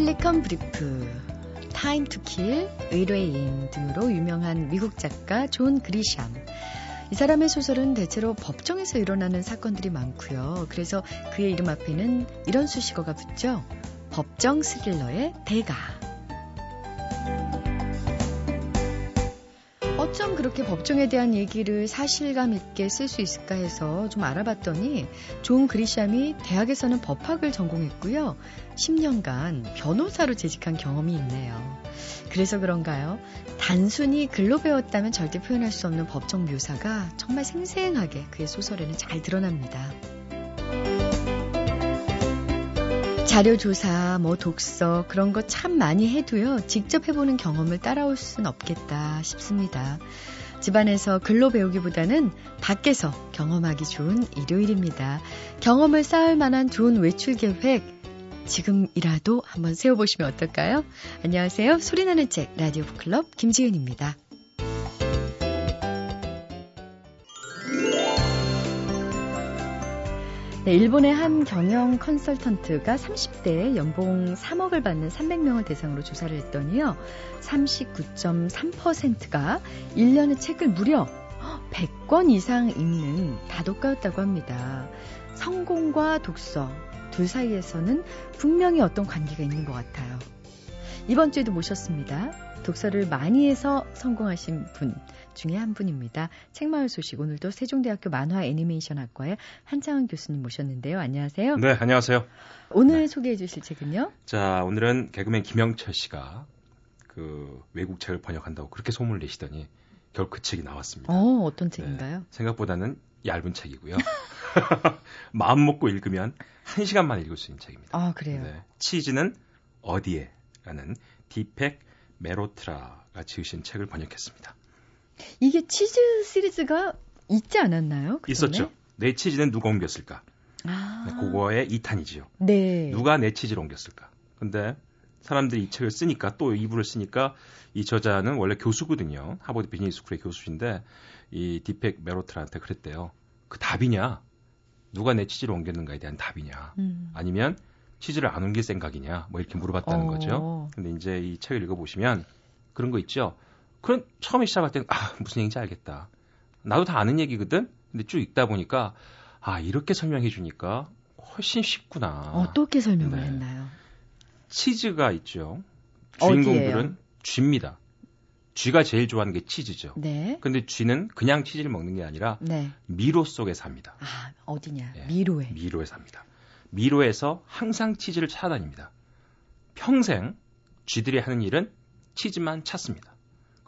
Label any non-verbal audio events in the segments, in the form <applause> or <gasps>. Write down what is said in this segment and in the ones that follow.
펠리컨 브리프, 타임 투 킬, 의뢰인 등으로 유명한 미국 작가 존 그리샴. 이 사람의 소설은 대체로 법정에서 일어나는 사건들이 많고요. 그래서 그의 이름 앞에는 이런 수식어가 붙죠. 법정 스릴러의 대가. 어쩜 그렇게 법정에 대한 얘기를 사실감 있게 쓸 수 있을까 해서 좀 알아봤더니 존 그리샴이 대학에서는 법학을 전공했고요. 10년간 변호사로 재직한 경험이 있네요. 그래서 그런가요? 단순히 글로 배웠다면 절대 표현할 수 없는 법정 묘사가 정말 생생하게 그의 소설에는 잘 드러납니다. 자료 조사, 뭐 독서 그런 거 참 많이 해도요. 직접 해보는 경험을 따라올 순 없겠다 싶습니다. 집안에서 글로 배우기보다는 밖에서 경험하기 좋은 일요일입니다. 경험을 쌓을 만한 좋은 외출 계획 지금이라도 한번 세워보시면 어떨까요? 안녕하세요. 소리나는 책 라디오 북클럽 김지은입니다. 네, 일본의 한 경영 컨설턴트가 30대에 연봉 3억을 받는 300명을 대상으로 조사를 했더니요. 39.3%가 1년의 책을 무려 100권 이상 읽는 다독가였다고 합니다. 성공과 독서 둘 사이에서는 분명히 어떤 관계가 있는 것 같아요. 이번 주에도 모셨습니다. 독서를 많이 해서 성공하신 분 중에 한 분입니다. 책마을 소식 오늘도 세종대학교 만화 애니메이션 학과의 한창원 교수님 모셨는데요. 안녕하세요. 네, 안녕하세요. 오늘 네. 소개해 주실 책은요? 자, 오늘은 개그맨 김영철 씨가 그 외국 책을 번역한다고 그렇게 소문을 내시더니 결국 그 책이 나왔습니다. 어, 어떤 책인가요? 네, 생각보다는 얇은 책이고요. <laughs> 마음 먹고 읽으면 한 시간만 읽을 수 있는 책입니다. 아, 그래요? 네, 치즈는 어디에? 라는 디펙 메로트라가 지으신 책을 번역했습니다. 이게 치즈 시리즈가 있지 않았나요? 그 있었죠. 내 치즈는 누가 옮겼을까? 아. 네, 그거의 2탄이지요. 네. 누가 내 치즈를 옮겼을까? 근데 사람들이 이 책을 쓰니까 또 이부를 쓰니까 이 저자는 원래 교수거든요. 하버드 비즈니스 스쿨의 교수인데 이 디팩 말호트라한테 그랬대요. 그 답이냐? 누가 내 치즈를 옮겼는가에 대한 답이냐? 음. 아니면 치즈를 안 옮길 생각이냐? 뭐 이렇게 물어봤다는 어. 거죠. 근데 이제 이 책을 읽어보시면 그런 거 있죠. 그런 처음에 시작할 때는 아 무슨 얘기인지 알겠다. 나도 다 아는 얘기거든. 근데 쭉 읽다 보니까 아 이렇게 설명해 주니까 훨씬 쉽구나. 어떻게 설명을 네. 했나요? 치즈가 있죠. 주인공들은 어디예요? 쥐입니다. 쥐가 제일 좋아하는 게 치즈죠. 네. 근데 쥐는 그냥 치즈를 먹는 게 아니라 네. 미로 속에 삽니다. 아, 어디냐? 예, 미로에. 미로에 삽니다. 미로에서 항상 치즈를 찾아다닙니다. 평생 쥐들이 하는 일은 치즈만 찾습니다.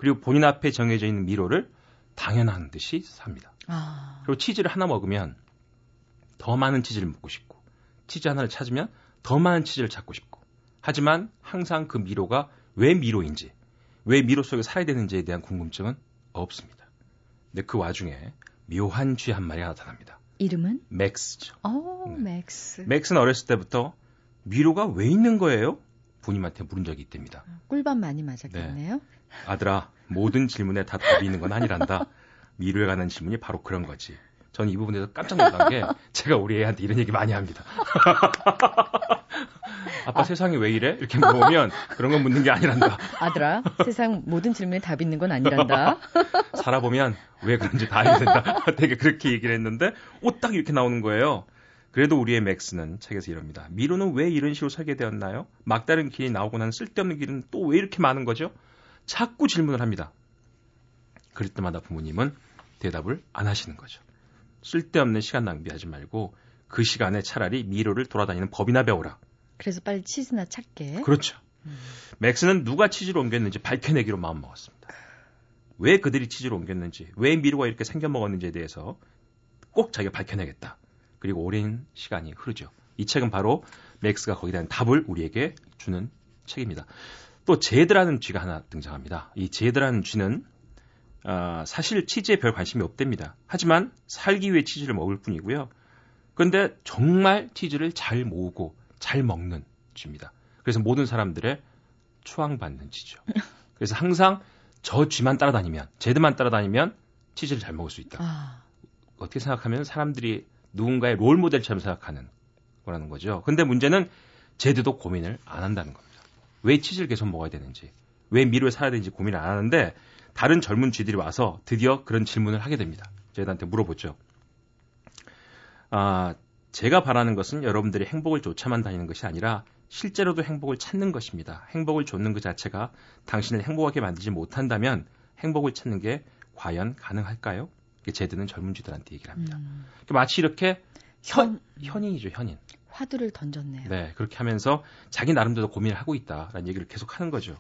그리고 본인 앞에 정해져 있는 미로를 당연한 듯이 삽니다. 아. 그리고 치즈를 하나 먹으면 더 많은 치즈를 먹고 싶고 치즈 하나를 찾으면 더 많은 치즈를 찾고 싶고 하지만 항상 그 미로가 왜 미로인지 왜 미로 속에 살아야 되는지에 대한 궁금증은 없습니다. 근데 그 와중에 묘한 쥐 한 마리가 나타납니다. 이름은? 맥스죠. 어, 네. 맥스. 맥스는 어렸을 때부터 미로가 왜 있는 거예요? 부님한테 물은 적이 있답니다. 꿀밤 많이 맞았겠네요. 아들아, 모든 질문에 다 답이 있는 건 아니란다. 미로에 관한 질문이 바로 그런 거지. 저는 이 부분에서 깜짝 놀란 게 제가 우리 애한테 이런 얘기 많이 합니다. <laughs> 아빠 아. 세상이 왜 이래? 이렇게 물어보면 그런 건 묻는 게 아니란다. 아들아, 세상 모든 질문에 답이 있는 건 아니란다. <laughs> 살아보면 왜 그런지 다 알게 된다. <laughs> 되게 그렇게 얘기를 했는데 오딱 이렇게 나오는 거예요. 그래도 우리의 맥스는 책에서 이럽니다. 미로는 왜 이런 식으로 설계되었나요? 막다른 길이 나오고 난 쓸데없는 길은 또 왜 이렇게 많은 거죠? 자꾸 질문을 합니다. 그럴 때마다 부모님은 대답을 안 하시는 거죠. 쓸데없는 시간 낭비하지 말고 그 시간에 차라리 미로를 돌아다니는 법이나 배워라. 그래서 빨리 치즈나 찾게. 그렇죠. 음. 맥스는 누가 치즈를 옮겼는지 밝혀내기로 마음먹었습니다. 왜 그들이 치즈를 옮겼는지, 왜 미로가 이렇게 생겨먹었는지에 대해서 꼭 자기가 밝혀내겠다. 그리고 오랜 시간이 흐르죠. 이 책은 바로 맥스가 거기에 대한 답을 우리에게 주는 책입니다. 또 제드라는 쥐가 하나 등장합니다. 이 제드라는 쥐는 어, 사실 치즈에 별 관심이 없답니다. 하지만 살기 위해 치즈를 먹을 뿐이고요. 그런데 정말 치즈를 잘 모으고 잘 먹는 쥐입니다. 그래서 모든 사람들의 추앙받는 쥐죠. <laughs> 그래서 항상 저 쥐만 따라다니면, 제드만 따라다니면 치즈를 잘 먹을 수 있다. 아. 어떻게 생각하면 사람들이 누군가의 롤 모델처럼 생각하는 거라는 거죠. 근데 문제는 제드도 고민을 안 한다는 겁니다. 왜 치즈를 계속 먹어야 되는지, 왜 미로에 살아야 되는지 고민을 안 하는데 다른 젊은 쥐들이 와서 드디어 그런 질문을 하게 됩니다. 저희한테 물어보죠. 아, 제가 바라는 것은 여러분들이 행복을 쫓아만 다니는 것이 아니라 실제로도 행복을 찾는 것입니다. 행복을 쫓는 그 자체가 당신을 행복하게 만들지 못한다면 행복을 찾는 게 과연 가능할까요? 제드는 젊은 쥐들한테 얘기를 합니다. 음. 마치 이렇게 현, 현인이죠, 현인. 화두를 던졌네요. 네, 그렇게 하면서 자기 나름대로 고민을 하고 있다라는 얘기를 계속 하는 거죠.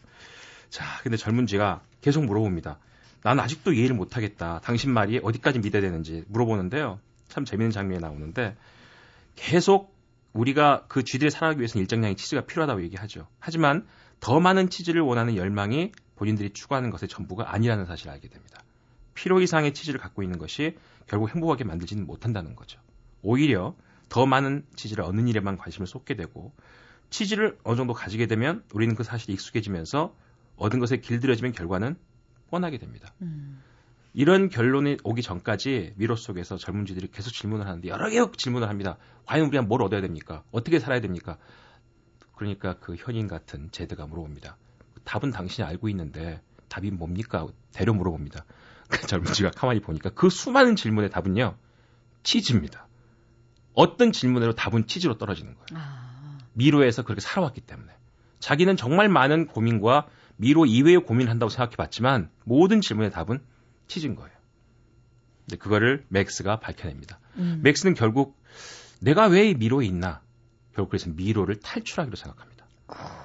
자, 근데 젊은 쥐가 계속 물어봅니다. 난 아직도 이해를 못하겠다. 당신 말이 어디까지 믿어야 되는지 물어보는데요. 참 재밌는 장면이 나오는데 계속 우리가 그 쥐들이 살아가기 위해서는 일정량의 치즈가 필요하다고 얘기하죠. 하지만 더 많은 치즈를 원하는 열망이 본인들이 추구하는 것의 전부가 아니라는 사실을 알게 됩니다. 필요 이상의 치즈를 갖고 있는 것이 결국 행복하게 만들지는 못한다는 거죠. 오히려 더 많은 치즈를 얻는 일에만 관심을 쏟게 되고 치즈를 어느 정도 가지게 되면 우리는 그 사실이 익숙해지면서 얻은 것에 길들여지면 결과는 뻔하게 됩니다. 음. 이런 결론이 오기 전까지 미로 속에서 젊은 쥐들이 계속 질문을 하는데 여러 개 질문을 합니다. 과연 우리가 뭘 얻어야 됩니까? 어떻게 살아야 됩니까? 그러니까 그 현인 같은 제드가 물어봅니다. 답은 당신이 알고 있는데 답이 뭡니까? 대려 물어봅니다. 그 젊은 쥐가 가만히 보니까 그 수많은 질문의 답은요. 치즈입니다. 어떤 질문으로 답은 치즈로 떨어지는 거예요. 아. 미로에서 그렇게 살아왔기 때문에. 자기는 정말 많은 고민과 미로 이외의 고민을 한다고 생각해 봤지만 모든 질문의 답은 치즈인 거예요. 근데 그거를 맥스가 밝혀냅니다. 음. 맥스는 결국 내가 왜 미로에 있나? 결국 그래서 미로를 탈출하기로 생각합니다.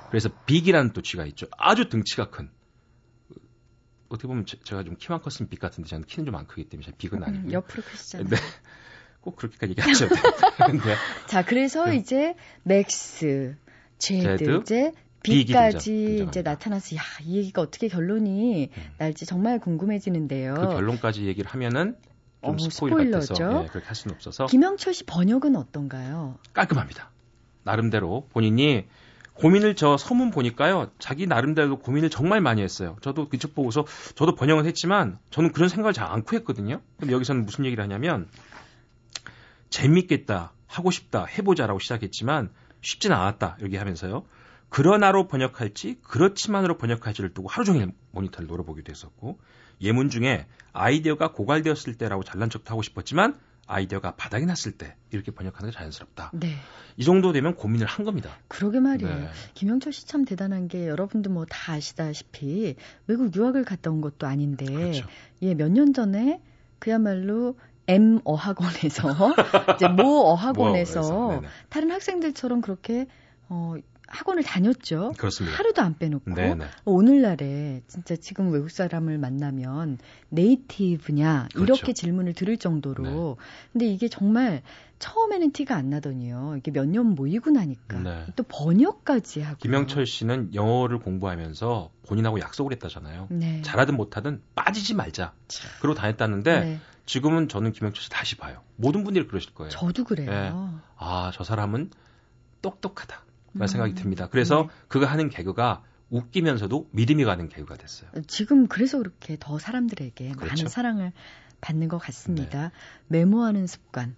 그래서 빅이라는 또 쥐가 있죠. 아주 등치가 큰. 어떻게 보면 제가 좀 키만 컸으면 빅 같은데 저는 키는 좀 안 크기 때문에 빅은 아니고. 음, 옆으로 크시잖아요. 네. 꼭 그렇게까지 얘기하죠. 네. <laughs> 자, 그래서 네. 이제 맥스, 제드, 이제 빅까지 이제 나타나서 야, 이 얘기가 어떻게 결론이 음. 날지 정말 궁금해지는데요. 그 결론까지 얘기를 하면은 좀 어, 스포일러 같아서 네, 그렇게 할 수는 없어서. 김영철 씨 번역은 어떤가요? 깔끔합니다. 나름대로 본인이 고민을 저 서문 보니까요. 자기 나름대로 고민을 정말 많이 했어요. 저도 그쪽 보고서 저도 번역을 했지만 저는 그런 생각을 잘 않고 했거든요. 그럼 여기서는 무슨 얘기를 하냐면 재밌겠다, 하고 싶다, 해보자라고 시작했지만 쉽지는 않았다. 이렇게 하면서요. 그러나로 번역할지 그렇지만으로 번역할지를 두고 하루 종일 모니터를 노려보기도 했었고 예문 중에 아이디어가 고갈되었을 때라고 잘난 척도 하고 싶었지만 아이디어가 바닥이 났을 때 이렇게 번역하는 게 자연스럽다. 네. 이 정도 되면 고민을 한 겁니다. 그러게 말이에요. 네. 김영철 씨 참 대단한 게 여러분도 뭐 다 아시다시피 외국 유학을 갔다 온 것도 아닌데 그렇죠. 예, 몇 년 전에 그야말로 M 어학원에서 <laughs> 이제 모 어학원에서 뭐, 다른 학생들처럼 그렇게 어 학원을 다녔죠. 그렇습니다. 하루도 안 빼놓고 네네. 오늘날에 진짜 지금 외국 사람을 만나면 네이티브냐 그렇죠. 이렇게 질문을 들을 정도로 네. 근데 이게 정말 처음에는 티가 안 나더니요. 이게 몇 년 모이고 나니까 네. 또 번역까지 하고 김영철 씨는 영어를 공부하면서 본인하고 약속을 했다잖아요. 네. 잘하든 못하든 빠지지 말자. 참. 그러고 다녔다는데 네. 지금은 저는 김영철 씨 다시 봐요. 모든 분들이 그러실 거예요. 저도 그래요. 네. 아, 저 사람은 똑똑하다. 라는 생각이 음. 듭니다. 그래서 네. 그가 하는 개그가 웃기면서도 믿음이 가는 개그가 됐어요. 지금 그래서 그렇게 더 사람들에게 그렇죠. 많은 사랑을 받는 것 같습니다. 네. 메모하는 습관.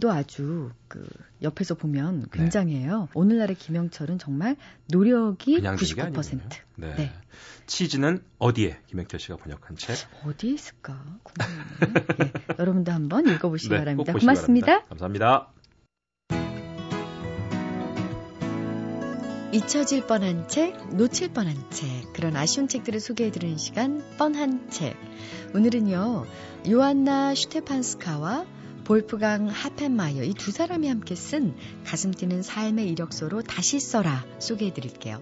도 아주 그 옆에서 보면 네. 굉장해요. 네. 오늘날의 김영철은 정말 노력이 99%. 네. 네. 치즈는 어디에 김영철 씨가 번역한 책? 어디에 있을까? 네. <laughs> 여러분도 한번 읽어보시기 네, 바랍니다. 고맙습니다. 바랍니다. 감사합니다. 잊혀질 뻔한 책, 놓칠 뻔한 책, 그런 아쉬운 책들을 소개해드리는 시간, 뻔한 책. 오늘은요, 요한나 슈테판스카와 볼프강 하펜마이어 이 두 사람이 함께 쓴 가슴 뛰는 삶의 이력서로 다시 써라 소개해 드릴게요.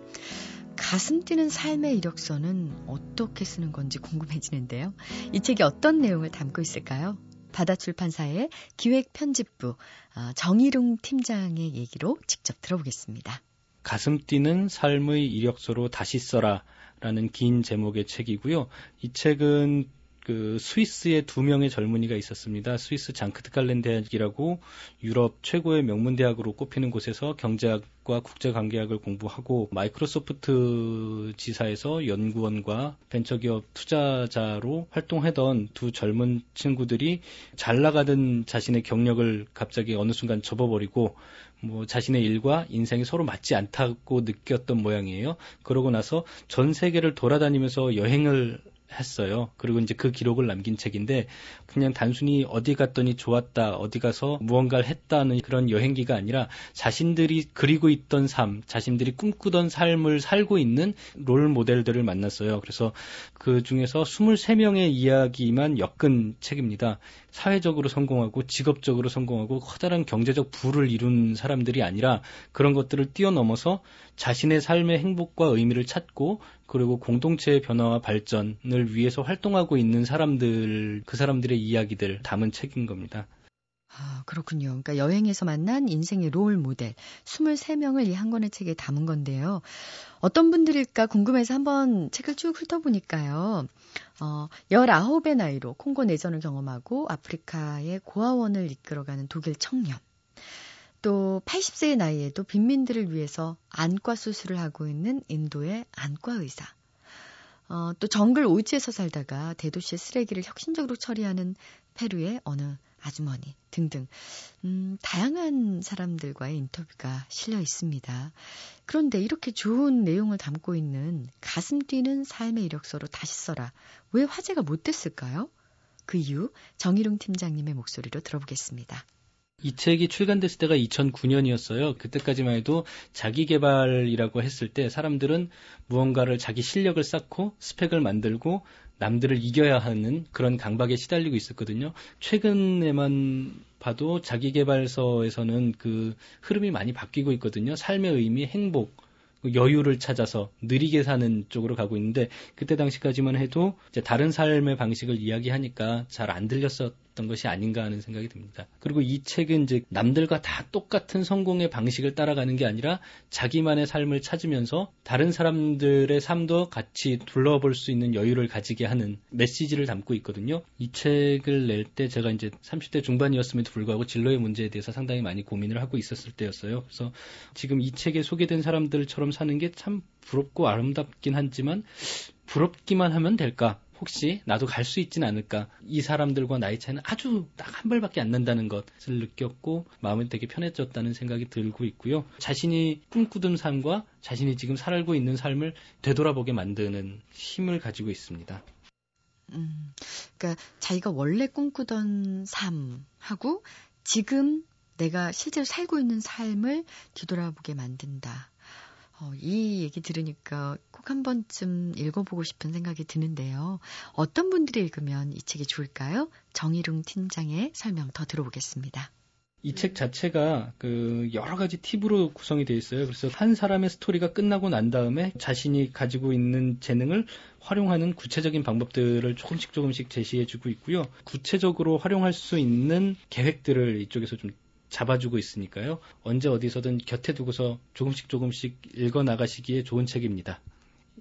가슴 뛰는 삶의 이력서는 어떻게 쓰는 건지 궁금해지는데요. 이 책이 어떤 내용을 담고 있을까요? 바다출판사의 기획편집부 아, 정희룡 팀장의 얘기로 직접 들어보겠습니다. 가슴 뛰는 삶의 이력서로 다시 써라 라는 긴 제목의 책이고요. 이 책은 그 스위스의 두 명의 젊은이가 있었습니다. 스위스 장크트갈렌 대학이라고 유럽 최고의 명문 대학으로 꼽히는 곳에서 경제학과 국제관계학을 공부하고 마이크로소프트 지사에서 연구원과 벤처기업 투자자로 활동하던 두 젊은 친구들이 잘 나가던 자신의 경력을 갑자기 어느 순간 접어버리고 뭐 자신의 일과 인생이 서로 맞지 않다고 느꼈던 모양이에요. 그러고 나서 전 세계를 돌아다니면서 여행을 했어요. 그리고 이제 그 기록을 남긴 책인데 그냥 단순히 어디 갔더니 좋았다, 어디 가서 무언가를 했다는 그런 여행기가 아니라 자신들이 그리고 있던 삶, 자신들이 꿈꾸던 삶을 살고 있는 롤 모델들을 만났어요. 그래서 그 중에서 23명의 이야기만 엮은 책입니다. 사회적으로 성공하고 직업적으로 성공하고 커다란 경제적 부를 이룬 사람들이 아니라 그런 것들을 뛰어넘어서 자신의 삶의 행복과 의미를 찾고 그리고 공동체의 변화와 발전을 위해서 활동하고 있는 사람들, 그 사람들의 이야기들 담은 책인 겁니다. 아, 그렇군요. 그러니까 여행에서 만난 인생의 롤 모델 23명을 이 한 권의 책에 담은 건데요. 어떤 분들일까 궁금해서 한번 책을 쭉 훑어보니까요. 어, 19의 나이로 콩고 내전을 경험하고 아프리카의 고아원을 이끌어가는 독일 청년. 또 80세의 나이에도 빈민들을 위해서 안과 수술을 하고 있는 인도의 안과 의사. 어, 또 정글 오이치에서 살다가 대도시의 쓰레기를 혁신적으로 처리하는 페루의 어느 아주머니 등등 음, 다양한 사람들과의 인터뷰가 실려 있습니다. 그런데 이렇게 좋은 내용을 담고 있는 가슴 뛰는 삶의 이력서로 다시 써라. 왜 화제가 못 됐을까요? 그 이유 정희룡 팀장님의 목소리로 들어보겠습니다. 이 책이 출간됐을 때가 2009년이었어요. 그때까지만 해도 자기 개발이라고 했을 때 사람들은 무언가를 자기 실력을 쌓고 스펙을 만들고 남들을 이겨야 하는 그런 강박에 시달리고 있었거든요. 최근에만 봐도 자기개발서에서는 그 흐름이 많이 바뀌고 있거든요. 삶의 의미, 행복, 여유를 찾아서 느리게 사는 쪽으로 가고 있는데 그때 당시까지만 해도 이제 다른 삶의 방식을 이야기하니까 잘 안 들렸었 있었던 것이 아닌가 하는 생각이 듭니다. 그리고 이 책은 이제 남들과 다 똑같은 성공의 방식을 따라가는 게 아니라 자기만의 삶을 찾으면서 다른 사람들의 삶도 같이 둘러볼 수 있는 여유를 가지게 하는 메시지를 담고 있거든요. 이 책을 낼 때 제가 이제 30대 중반이었음에도 불구하고 진로의 문제에 대해서 상당히 많이 고민을 하고 있었을 때였어요. 그래서 지금 이 책에 소개된 사람들처럼 사는 게 참 부럽고 아름답긴 하지만 부럽기만 하면 될까? 혹시 나도 갈 수 있진 않을까. 이 사람들과 나이 차이는 아주 딱 한 발밖에 안 난다는 것을 느꼈고 마음이 되게 편해졌다는 생각이 들고 있고요. 자신이 꿈꾸던 삶과 자신이 지금 살고 있는 삶을 되돌아보게 만드는 힘을 가지고 있습니다. 음, 그러니까 자기가 원래 꿈꾸던 삶하고 지금 내가 실제로 살고 있는 삶을 뒤돌아보게 만든다. 어, 이 얘기 들으니까 꼭 한 번쯤 읽어보고 싶은 생각이 드는데요. 어떤 분들이 읽으면 이 책이 좋을까요? 정희룡 팀장의 설명 더 들어보겠습니다. 이책 자체가 그 여러 가지 팁으로 구성이 되어 있어요. 그래서 한 사람의 스토리가 끝나고 난 다음에 자신이 가지고 있는 재능을 활용하는 구체적인 방법들을 조금씩 조금씩 제시해 주고 있고요. 구체적으로 활용할 수 있는 계획들을 이쪽에서 좀 잡아주고 있으니까요. 언제 어디서든 곁에 두고서 조금씩 조금씩 읽어 나가시기에 좋은 책입니다.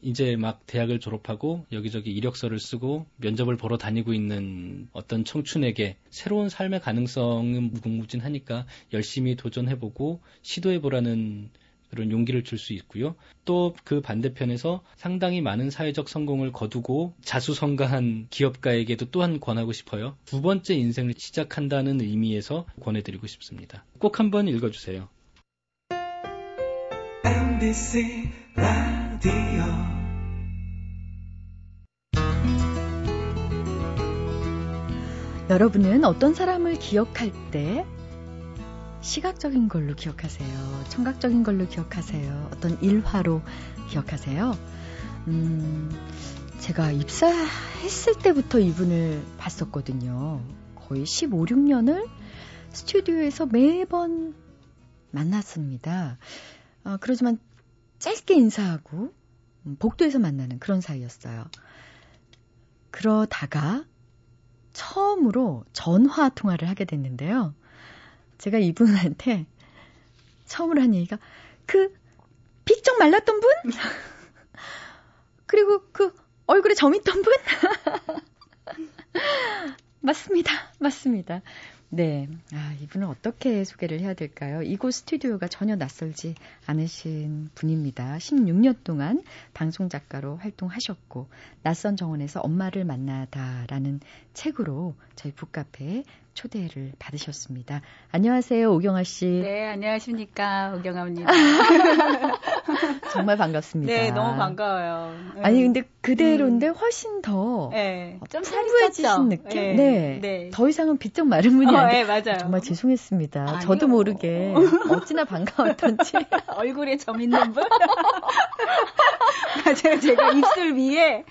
이제 막 대학을 졸업하고 여기저기 이력서를 쓰고 면접을 보러 다니고 있는 어떤 청춘에게 새로운 삶의 가능성은 무궁무진하니까 열심히 도전해보고 시도해보라는 그런 용기를 줄 수 있고요. 또 그 반대편에서 상당히 많은 사회적 성공을 거두고 자수성가한 기업가에게도 또한 권하고 싶어요. 두 번째 인생을 시작한다는 의미에서 권해드리고 싶습니다. 꼭 한번 읽어주세요. MBC 라디오 여러분은 어떤 사람을 기억할 때 시각적인 걸로 기억하세요? 청각적인 걸로 기억하세요? 어떤 일화로 기억하세요? 음, 제가 입사했을 때부터 이분을 봤었거든요. 거의 15, 16년을 스튜디오에서 매번 만났습니다. 어, 그러지만 짧게 인사하고 음, 복도에서 만나는 그런 사이였어요. 그러다가 처음으로 전화 통화를 하게 됐는데요. 제가 이분한테 처음으로 한 얘기가 그 비쩍 말랐던 분? <laughs> 그리고 그 얼굴에 점 있던 분? <laughs> 맞습니다. 맞습니다. 네. 아, 이분은 어떻게 소개를 해야 될까요? 이곳 스튜디오가 전혀 낯설지 않으신 분입니다. 16년 동안 방송 작가로 활동하셨고, 낯선 정원에서 엄마를 만나다라는 책으로 저희 북카페에 초대를 받으셨습니다. 안녕하세요, 오경아 씨. 네, 안녕하십니까. 오경아입니다. <laughs> 정말 반갑습니다. 네, 너무 반가워요. 아니, 근데 그대로인데 음. 훨씬 더 네, 좀 풍부해지신 느낌? 네. 네. 네. 더 이상은 비쩍 마른 분이 어, 아니라 네, 맞아요. 정말 죄송했습니다. 아니요. 저도 모르게 <laughs> 어찌나 반가웠던지. <laughs> 얼굴에 점 있는 분? 맞아요. 제가 입술 위에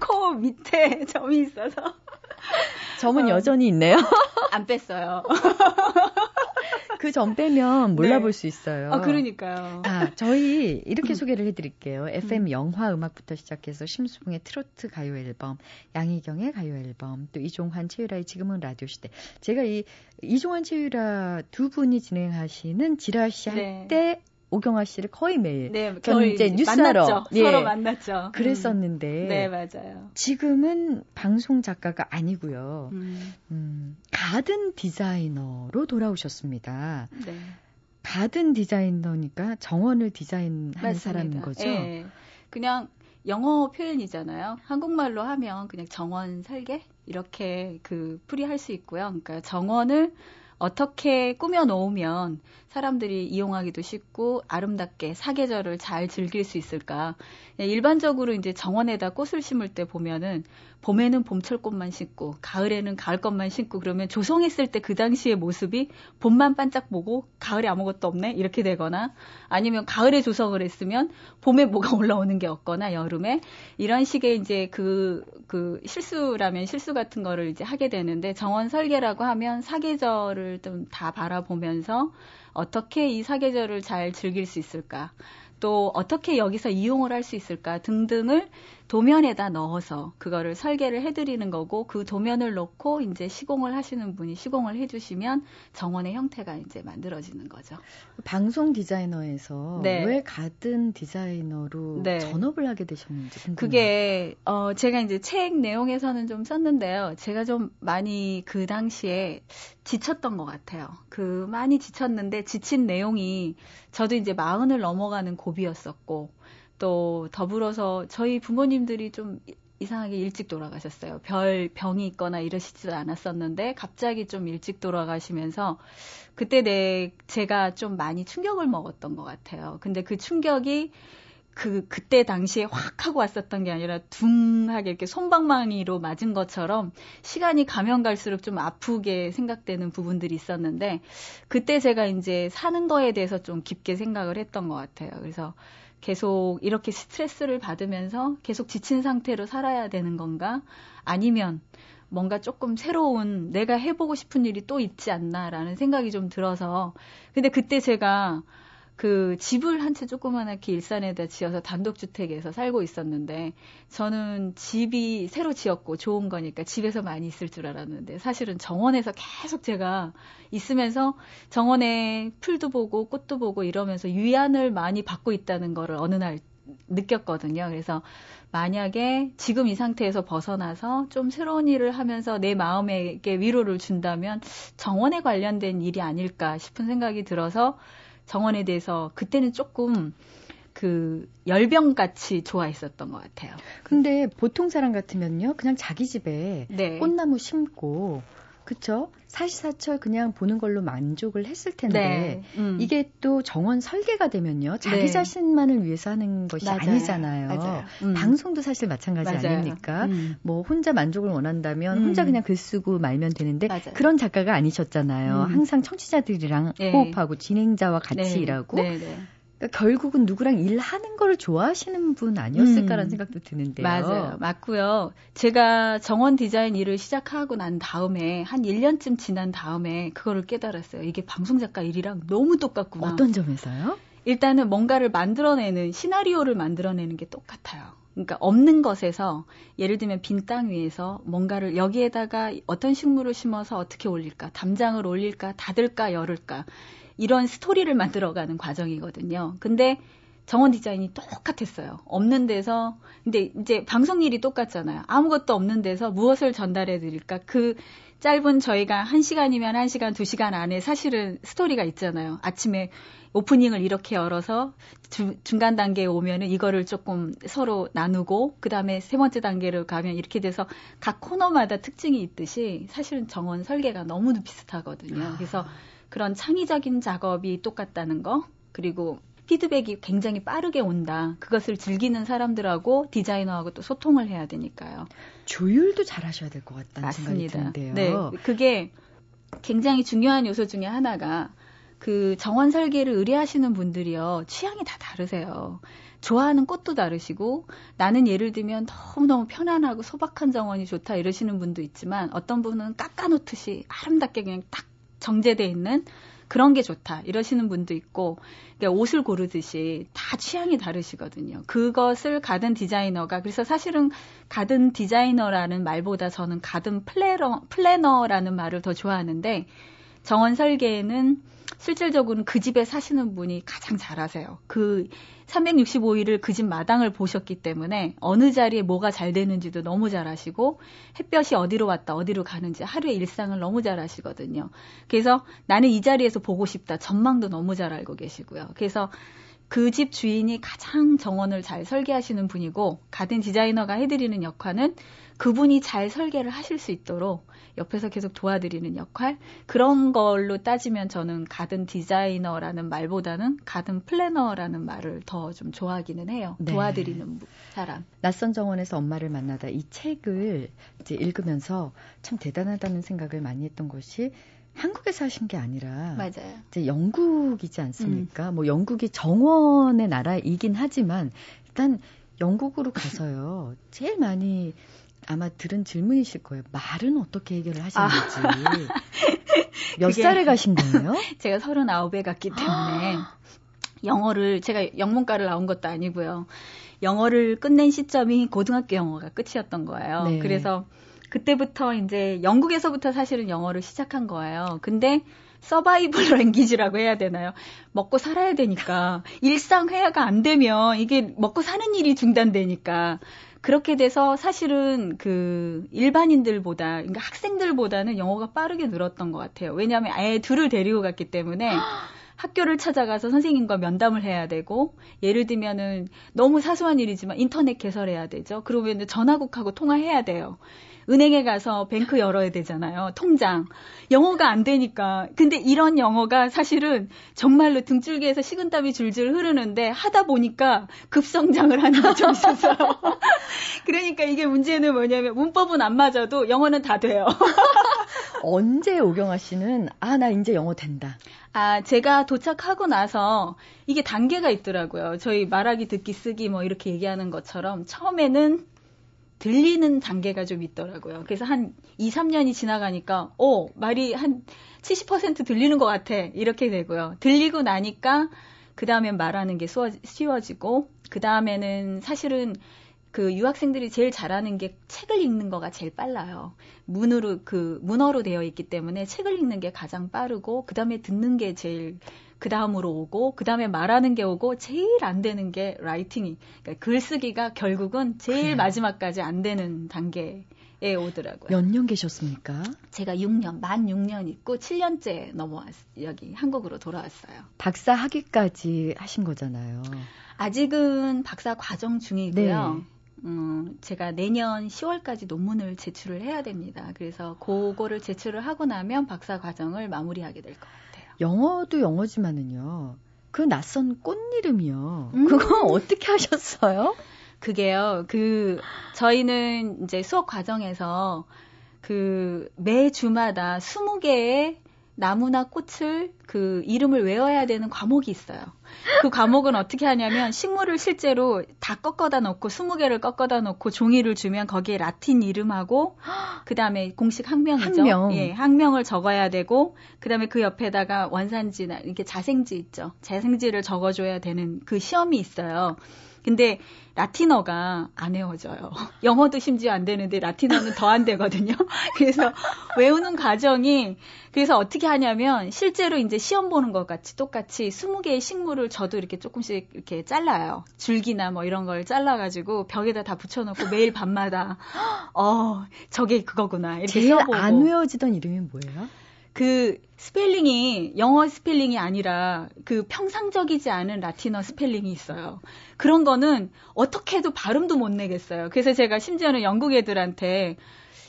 코 밑에 점이 있어서. <laughs> 점은 어. 여전히 있네요. <laughs> 안 뺐어요. <laughs> 그점 빼면 몰라볼 네. 수 있어요. 아, 그러니까요. 아, 저희 이렇게 소개를 해드릴게요. FM 음. 영화 음악부터 시작해서 심수봉의 트로트 가요 앨범, 양희경의 가요 앨범, 또 이종환, 최유라의 지금은 라디오 시대. 제가 이 이종환, 최유라 두 분이 진행하시는 지라시 할때 네. 오경아 씨를 거의 매일 네, 이제 뉴스하러 예, 서로 만났죠. 그랬었는데 음. 네 맞아요. 지금은 방송 작가가 아니고요. 음. 음, 가든 디자이너로 돌아오셨습니다. 네. 가든 디자이너니까 정원을 디자인하는 맞습니다. 사람인 거죠. 네. 그냥 영어 표현이잖아요. 한국말로 하면 그냥 정원 설계 이렇게 그 풀이할 수 있고요. 그러니까 정원을 어떻게 꾸며 놓으면 사람들이 이용하기도 쉽고 아름답게 사계절을 잘 즐길 수 있을까? 일반적으로 이제 정원에다 꽃을 심을 때 보면은 봄에는 봄철꽃만 심고 가을에는 가을꽃만 심고 그러면 조성했을 때 그 당시의 모습이 봄만 반짝 보고 가을에 아무것도 없네 이렇게 되거나 아니면 가을에 조성을 했으면 봄에 뭐가 <laughs> 올라오는 게 없거나 여름에 이런 식의 이제 그, 그 실수라면 실수 같은 거를 이제 하게 되는데 정원 설계라고 하면 사계절을 좀 다 바라보면서 어떻게 이 사계절을 잘 즐길 수 있을까? 또 어떻게 여기서 이용을 할 수 있을까? 등등을 도면에다 넣어서 그거를 설계를 해드리는 거고 그 도면을 놓고 이제 시공을 하시는 분이 시공을 해주시면 정원의 형태가 이제 만들어지는 거죠. 방송 디자이너에서 네. 왜 가든 디자이너로 네. 전업을 하게 되셨는지 궁금해요. 그게 어 제가 이제 책 내용에서는 좀 썼는데요. 제가 좀 많이 그 당시에 지쳤던 것 같아요. 그 많이 지쳤는데 지친 내용이 저도 이제 마흔을 넘어가는 고비였었고 또 더불어서 저희 부모님들이 좀 이상하게 일찍 돌아가셨어요. 별 병이 있거나 이러시지도 않았었는데 갑자기 좀 일찍 돌아가시면서 그때 내 제가 좀 많이 충격을 먹었던 것 같아요. 근데 그 충격이 그 그때 당시에 확 하고 왔었던 게 아니라 둥하게 이렇게 손방망이로 맞은 것처럼 시간이 가면 갈수록 좀 아프게 생각되는 부분들이 있었는데 그때 제가 이제 사는 거에 대해서 좀 깊게 생각을 했던 것 같아요. 그래서 계속 이렇게 스트레스를 받으면서 계속 지친 상태로 살아야 되는 건가? 아니면 뭔가 조금 새로운 내가 해보고 싶은 일이 또 있지 않나라는 생각이 좀 들어서 근데 그때 제가 그 집을 한 채 조그만하게 일산에다 지어서 단독주택에서 살고 있었는데 저는 집이 새로 지었고 좋은 거니까 집에서 많이 있을 줄 알았는데 사실은 정원에서 계속 제가 있으면서 정원에 풀도 보고 꽃도 보고 이러면서 위안을 많이 받고 있다는 거를 어느 날 느꼈거든요. 그래서 만약에 지금 이 상태에서 벗어나서 좀 새로운 일을 하면서 내 마음에게 위로를 준다면 정원에 관련된 일이 아닐까 싶은 생각이 들어서 정원에 대해서 그때는 조금 그 열병같이 좋아했었던 것 같아요. 근데 보통 사람 같으면요, 그냥 자기 집에 네. 꽃나무 심고 그쵸? 사시사철 그냥 보는 걸로 만족을 했을 텐데 네. 음. 이게 또 정원 설계가 되면요 자기 네. 자신만을 위해서 하는 것이 맞아요. 아니잖아요. 맞아요. 음. 방송도 사실 마찬가지 맞아요. 아닙니까? 음. 뭐 혼자 만족을 원한다면 혼자 음. 그냥 글 쓰고 말면 되는데 맞아요. 그런 작가가 아니셨잖아요. 음. 항상 청취자들이랑 네. 호흡하고 진행자와 같이 네. 일하고 네, 네. 그러니까 결국은 누구랑 일하는 걸 좋아하시는 분 아니었을까라는 음, 생각도 드는데요. 맞아요. 맞고요. 제가 정원 디자인 일을 시작하고 난 다음에 한 1년쯤 지난 다음에 그거를 깨달았어요. 이게 방송 작가 일이랑 너무 똑같구나. 어떤 점에서요? 일단은 뭔가를 만들어내는 시나리오를 만들어내는 게 똑같아요. 그러니까 없는 것에서 예를 들면 빈 땅 위에서 뭔가를 여기에다가 어떤 식물을 심어서 어떻게 올릴까, 담장을 올릴까, 닫을까, 열을까 이런 스토리를 만들어가는 과정이거든요. 근데 정원 디자인이 똑같았어요. 없는 데서 근데 이제 방송 일이 똑같잖아요. 아무것도 없는 데서 무엇을 전달해 드릴까? 그 짧은 저희가 1시간이면 1시간, 2시간 안에 사실은 스토리가 있잖아요. 아침에 오프닝을 이렇게 열어서 주, 중간 단계에 오면은 이거를 조금 서로 나누고 그다음에 세 번째 단계로 가면 이렇게 돼서 각 코너마다 특징이 있듯이 사실은 정원 설계가 너무 비슷하거든요. 그래서 그런 창의적인 작업이 똑같다는 거 그리고 피드백이 굉장히 빠르게 온다. 그것을 즐기는 사람들하고 디자이너하고 또 소통을 해야 되니까요. 조율도 잘 하셔야 될 것 같다는 맞습니다. 생각이 드는데요. 네. 그게 굉장히 중요한 요소 중에 하나가 그 정원 설계를 의뢰하시는 분들이요. 취향이 다 다르세요. 좋아하는 꽃도 다르시고 나는 예를 들면 너무너무 편안하고 소박한 정원이 좋다 이러시는 분도 있지만 어떤 분은 깎아놓듯이 아름답게 그냥 딱 정제돼 있는 그런 게 좋다 이러시는 분도 있고 그러니까 옷을 고르듯이 다 취향이 다르시거든요. 그것을 가든 디자이너가 그래서 사실은 가든 디자이너라는 말보다 저는 가든 플래너 플래너라는 말을 더 좋아하는데 정원 설계에는 실질적으로는 그 집에 사시는 분이 가장 잘하세요. 그 365일을 그 집 마당을 보셨기 때문에 어느 자리에 뭐가 잘 되는지도 너무 잘 아시고 햇볕이 어디로 왔다 어디로 가는지 하루의 일상을 너무 잘 아시거든요. 그래서 나는 이 자리에서 보고 싶다. 전망도 너무 잘 알고 계시고요. 그래서 그 집 주인이 가장 정원을 잘 설계하시는 분이고 가든 디자이너가 해드리는 역할은 그분이 잘 설계를 하실 수 있도록 옆에서 계속 도와드리는 역할 그런 걸로 따지면 저는 가든 디자이너라는 말보다는 가든 플래너라는 말을 더 좀 좋아하기는 해요. 네. 도와드리는 사람. 낯선 정원에서 엄마를 만나다 이 책을 이제 읽으면서 참 대단하다는 생각을 많이 했던 것이 한국에 사신 게 아니라 맞아요. 이제 영국이지 않습니까? 뭐 영국이 정원의 나라이긴 하지만 일단 영국으로 가서요. 제일 많이 아마 들은 질문이실 거예요. 말은 어떻게 해결을 하시는지. <laughs> 몇 그게- 살에 가신 거예요? <laughs> 제가 39에 갔기 때문에 <gasps> 영어를 제가 영문과를 나온 것도 아니고요. 영어를 끝낸 시점이 고등학교 영어가 끝이었던 거예요. 네. 그래서 그때부터 이제 영국에서부터 사실은 영어를 시작한 거예요. 근데 서바이벌 <laughs> 랭귀지라고 해야 되나요? 먹고 살아야 되니까 일상 회화가 안 되면 이게 먹고 사는 일이 중단되니까 그렇게 돼서 사실은 그 일반인들보다 그러니까 학생들보다는 영어가 빠르게 늘었던 것 같아요. 왜냐하면 애 둘을 데리고 갔기 때문에 학교를 찾아가서 선생님과 면담을 해야 되고 예를 들면은 너무 사소한 일이지만 인터넷 개설해야 되죠. 그러면 전화국하고 통화해야 돼요. 은행에 가서 뱅크 열어야 되잖아요. 통장. 영어가 안 되니까. 근데 이런 영어가 사실은 정말로 등줄기에서 식은땀이 줄줄 흐르는데 하다 보니까 급성장을 하는 게 좀 있었어요. 그러니까 이게 문제는 뭐냐면 문법은 안 맞아도 영어는 다 돼요. <laughs> 언제 오경아 씨는 아 나 이제 영어 된다. 아, 제가 도착하고 나서 이게 단계가 있더라고요. 저희 말하기, 듣기, 쓰기 뭐 이렇게 얘기하는 것처럼 처음에는 들리는 단계가 좀 있더라고요. 그래서 한 2, 3년이 지나가니까, 오, 말이 한 70% 들리는 것 같아. 이렇게 되고요. 들리고 나니까, 그 다음엔 말하는 게 쉬워지고, 그 다음에는 사실은 그 유학생들이 제일 잘하는 게 책을 읽는 거가 제일 빨라요. 문으로, 그, 문어로 되어 있기 때문에 책을 읽는 게 가장 빠르고, 그 다음에 듣는 게 제일 그 다음으로 오고 그 다음에 말하는 게 오고 제일 안 되는 게 라이팅이 그러니까 글쓰기가 결국은 제일 그래요. 마지막까지 안 되는 단계에 오더라고요. 몇 년 계셨습니까? 제가 6년 만 6년 있고 7년째 넘어왔 여기 한국으로 돌아왔어요. 박사 학위까지 하신 거잖아요. 아직은 박사 과정 중이고요. 네. 음, 제가 내년 10월까지 논문을 제출을 해야 됩니다. 그래서 그거를 제출을 하고 나면 박사 과정을 마무리하게 될 것 같아요. 영어도 영어지만은요. 그 낯선 꽃 이름이요. 음. 그거 <laughs> 어떻게 하셨어요? 그게요, 그, 저희는 이제 수업 과정에서 그 매 주마다 20개의 나무나 꽃을 그 이름을 외워야 되는 과목이 있어요. 그 과목은 어떻게 하냐면 식물을 실제로 다 꺾어다 놓고 20개를 꺾어다 놓고 종이를 주면 거기에 라틴 이름하고 그다음에 공식 학명이죠. 학명. 예, 학명을 적어야 되고 그다음에 그 옆에다가 원산지나 이렇게 자생지 있죠. 자생지를 적어 줘야 되는 그 시험이 있어요. 근데 라틴어가 안 외워져요. <laughs> 영어도 심지어 안 되는데 라틴어는 더 안 되거든요. <laughs> 그래서 외우는 과정이 그래서 어떻게 하냐면 실제로 이제 시험 보는 것 같이 똑같이 20개의 식물을 저도 이렇게 조금씩 이렇게 잘라요. 줄기나 뭐 이런 걸 잘라가지고 벽에다 다 붙여놓고 매일 밤마다 <gasps> 어 저게 그거구나 이렇게 제일 써보고. 안 외워지던 이름이 뭐예요? 그 스펠링이 영어 스펠링이 아니라 그 평상적이지 않은 라틴어 스펠링이 있어요. 그런 거는 어떻게 해도 발음도 못 내겠어요. 그래서 제가 심지어는 영국 애들한테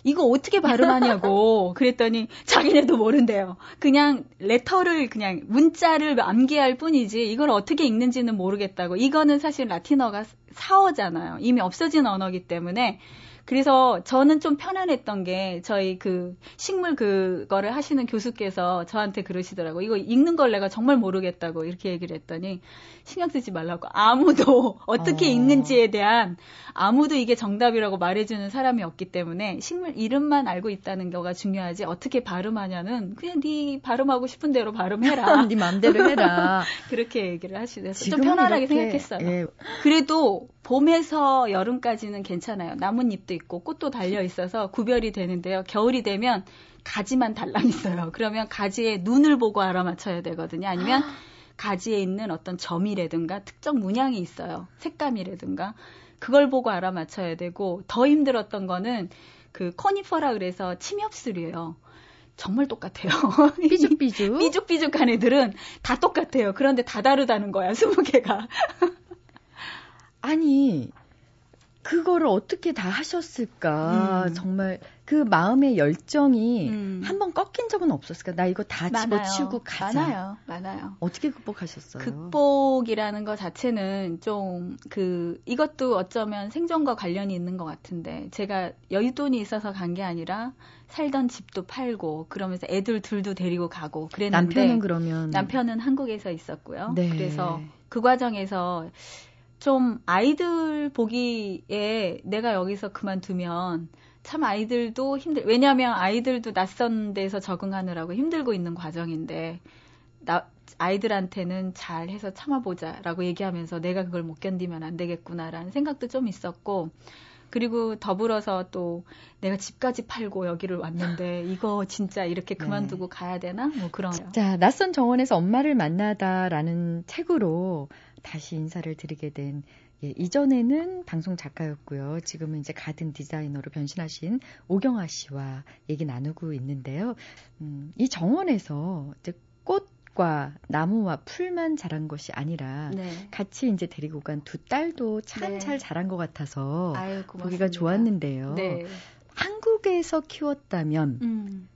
이거 어떻게 발음하냐고 <laughs> 그랬더니 자기네도 모른대요. 그냥 레터를 그냥 문자를 암기할 뿐이지 이걸 어떻게 읽는지는 모르겠다고. 이거는 사실 라틴어가 사어잖아요. 이미 없어진 언어기 때문에 그래서 저는 좀 편안했던 게 저희 그 식물 그거를 하시는 교수께서 저한테 그러시더라고. 이거 읽는 걸 내가 정말 모르겠다고 이렇게 얘기를 했더니 신경 쓰지 말라고 아무도 <laughs> 어떻게 어. 읽는지에 대한 아무도 이게 정답이라고 말해주는 사람이 없기 때문에 식물 이름만 알고 있다는 거가 중요하지 어떻게 발음하냐는 그냥 네 발음하고 싶은 대로 발음해라 <laughs> 네 마음대로 해라. <laughs> 그렇게 얘기를 하시더라고요. 좀 편안하게 이렇게, 생각했어요. 예, 그래도 봄에서 여름까지는 괜찮아요. 나뭇잎도 있고 꽃도 달려 있어서 구별이 되는데요. 겨울이 되면 가지만 달랑 있어요. <laughs> 그러면 가지에 눈을 보고 알아맞혀야 되거든요. 아니면 가지에 있는 어떤 점이라든가 특정 문양이 있어요. 색감이라든가 그걸 보고 알아맞혀야 되고 더 힘들었던 거는 그 코니퍼라 그래서 침엽술이에요. 정말 똑같아요. <laughs> 삐죽삐죽. 삐죽삐죽한 애들은 다 똑같아요. 그런데 다 다르다는 거야, <laughs> 스무 개가. 아니 그거를 어떻게 다 하셨을까? 음. 정말 그 마음의 열정이 음. 한번 꺾인 적은 없었을까? 나 이거 다 집어치우고 가자. 많아요. 많아요. 어떻게 극복하셨어요? 극복이라는 것 자체는 좀 그 이것도 어쩌면 생존과 관련이 있는 것 같은데 제가 여윳돈이 있어서 간 게 아니라 살던 집도 팔고 그러면서 애들 둘도 데리고 가고 그랬는데 남편은 그러면 남편은 한국에서 있었고요. 네. 그래서 그 과정에서 좀 아이들 보기에 내가 여기서 그만두면 참 아이들도 힘들, 왜냐하면 아이들도 낯선 데서 적응하느라고 힘들고 있는 과정인데, 나, 아이들한테는 잘 해서 참아보자 라고 얘기하면서 내가 그걸 못 견디면 안 되겠구나라는 생각도 좀 있었고, 그리고 더불어서 또 내가 집까지 팔고 여기를 왔는데 <laughs> 이거 진짜 이렇게 그만두고 가야 되나? 뭐 그런. 자, 낯선 정원에서 엄마를 만나다라는 책으로 다시 인사를 드리게 된 예, 이전에는 방송 작가였고요. 지금은 이제 가든 디자이너로 변신하신 오경아 씨와 얘기 나누고 있는데요. 음, 이 정원에서 이제 꽃 과 나무와 풀만 자란 것이 아니라 네. 같이 이제 데리고 간 두 딸도 참 네. 잘 자란 것 같아서 아유. 보기가 좋았는데요. 네. 한국에서 키웠다면 음.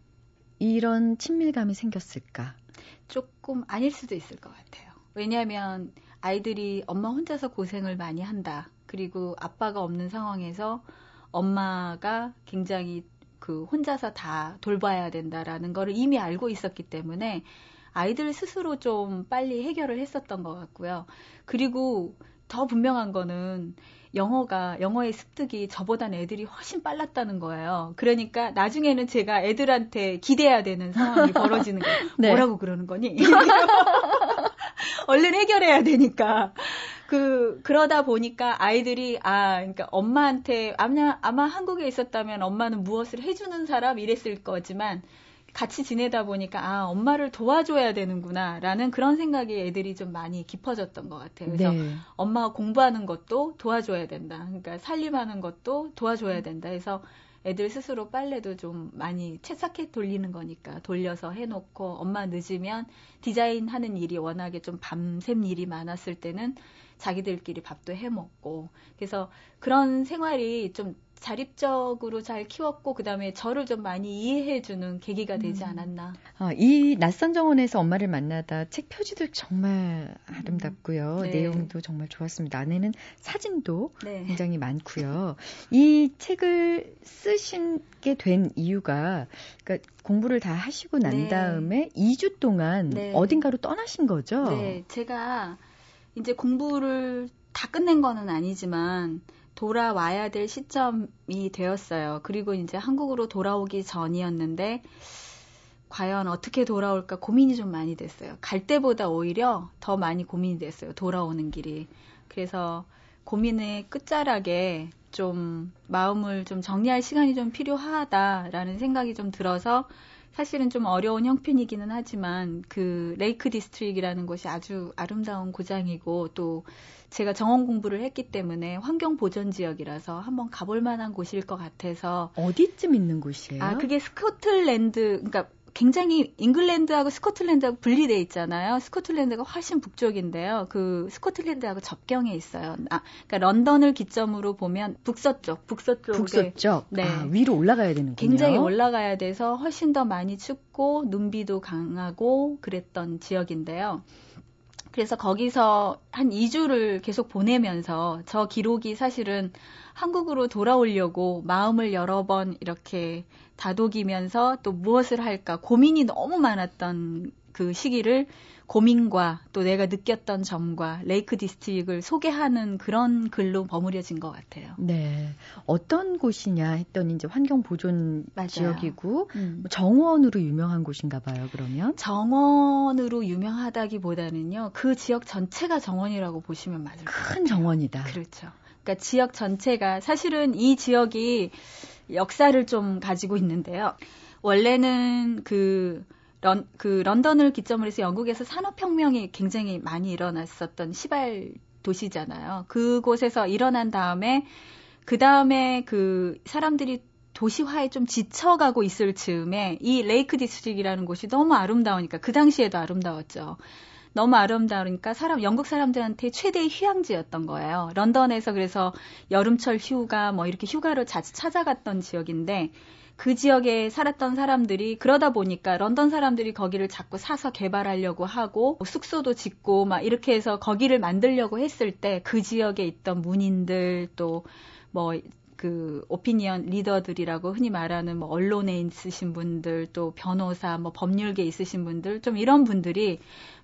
이런 친밀감이 생겼을까? 조금 아닐 수도 있을 것 같아요. 왜냐하면 아이들이 엄마 혼자서 고생을 많이 한다. 그리고 아빠가 없는 상황에서 엄마가 굉장히 그 혼자서 다 돌봐야 된다라는 거를 이미 알고 있었기 때문에 아이들 스스로 좀 빨리 해결을 했었던 것 같고요. 그리고 더 분명한 거는 영어가 영어의 습득이 저보단 애들이 훨씬 빨랐다는 거예요. 그러니까 나중에는 제가 애들한테 기대야 되는 상황이 <laughs> 벌어지는 거예요. 네. 뭐라고 그러는 거니? <laughs> <laughs> 얼른 해결해야 되니까. 그 그러다 보니까 아이들이 아 그러니까 엄마한테 아마 아마 한국에 있었다면 엄마는 무엇을 해주는 사람 이랬을 거지만 같이 지내다 보니까 아 엄마를 도와줘야 되는구나 라는 그런 생각이 애들이 좀 많이 깊어졌던 것 같아요. 그래서 네. 엄마가 공부하는 것도 도와줘야 된다. 그러니까 살림하는 것도 도와줘야 된다. 해서 애들 스스로 빨래도 좀 많이 채싹해 돌리는 거니까 돌려서 해놓고 엄마 늦으면 디자인하는 일이 워낙에 좀 밤샘 일이 많았을 때는 자기들끼리 밥도 해 먹고. 그래서 그런 생활이 좀 자립적으로 잘 키웠고 그다음에 저를 좀 많이 이해해 주는 계기가 되지 음. 않았나. 아, 이 낯선 정원에서 엄마를 만나다 책 표지도 정말 아름답고요. 네. 내용도 정말 좋았습니다. 안에는 사진도 네. 굉장히 많고요. 이 책을 쓰시게 된 이유가 그러니까 공부를 다 하시고 난 네. 다음에 2주 동안 네. 어딘가로 떠나신 거죠? 네, 제가 이제 공부를 다 끝낸 거는 아니지만 돌아와야 될 시점이 되었어요. 그리고 이제 한국으로 돌아오기 전이었는데 과연 어떻게 돌아올까 고민이 좀 많이 됐어요. 갈 때보다 오히려 더 많이 고민이 됐어요. 돌아오는 길이. 그래서 고민의 끝자락에 좀 마음을 좀 정리할 시간이 좀 필요하다라는 생각이 좀 들어서 사실은 좀 어려운 형편이기는 하지만 그 레이크 디스트릭이라는 곳이 아주 아름다운 고장이고 또 제가 정원 공부를 했기 때문에 환경 보전 지역이라서 한번 가볼 만한 곳일 것 같아서 어디쯤 있는 곳이에요? 아 그게 스코틀랜드 그러니까 굉장히 잉글랜드하고 스코틀랜드하고 분리돼 있잖아요. 스코틀랜드가 훨씬 북쪽인데요. 그 스코틀랜드하고 접경에 있어요. 아, 그러니까 런던을 기점으로 보면 북서쪽, 북서쪽에 북서쪽. 네. 아, 위로 올라가야 되는군요. 굉장히 올라가야 돼서 훨씬 더 많이 춥고 눈비도 강하고 그랬던 지역인데요. 그래서 거기서 한 2주를 계속 보내면서 저 기록이 사실은 한국으로 돌아오려고 마음을 여러 번 이렇게 다독이면서 또 무엇을 할까 고민이 너무 많았던 그 시기를 고민과 또 내가 느꼈던 점과 레이크 디스트릭을 소개하는 그런 글로 버무려진 것 같아요. 네. 어떤 곳이냐 했더니 이제 환경 보존 맞아요. 지역이고 음. 뭐 정원으로 유명한 곳인가 봐요. 그러면 정원으로 유명하다기보다는요, 그 지역 전체가 정원이라고 보시면 맞을 것 같아요. 큰 정원이다. 그렇죠. 그러니까 지역 전체가 사실은 이 지역이 역사를 좀 가지고 있는데요. 원래는 그, 런, 그 런던을 기점으로 해서 영국에서 산업혁명이 굉장히 많이 일어났었던 시발 도시잖아요. 그곳에서 일어난 다음에 그 다음에 그 사람들이 도시화에 좀 지쳐가고 있을 즈음에 이 레이크 디스트릭이라는 곳이 너무 아름다우니까 그 당시에도 아름다웠죠. 너무 아름다우니까 사람 영국 사람들한테 최대의 휴양지였던 거예요. 런던에서 그래서 여름철 휴가 뭐 이렇게 휴가를 자주 찾아갔던 지역인데 그 지역에 살았던 사람들이 그러다 보니까 런던 사람들이 거기를 자꾸 사서 개발하려고 하고 숙소도 짓고 막 이렇게 해서 거기를 만들려고 했을 때 그 지역에 있던 문인들 또 뭐 그 오피니언 리더들이라고 흔히 말하는 뭐 언론에 있으신 분들 또 변호사 뭐 법률계 있으신 분들 좀 이런 분들이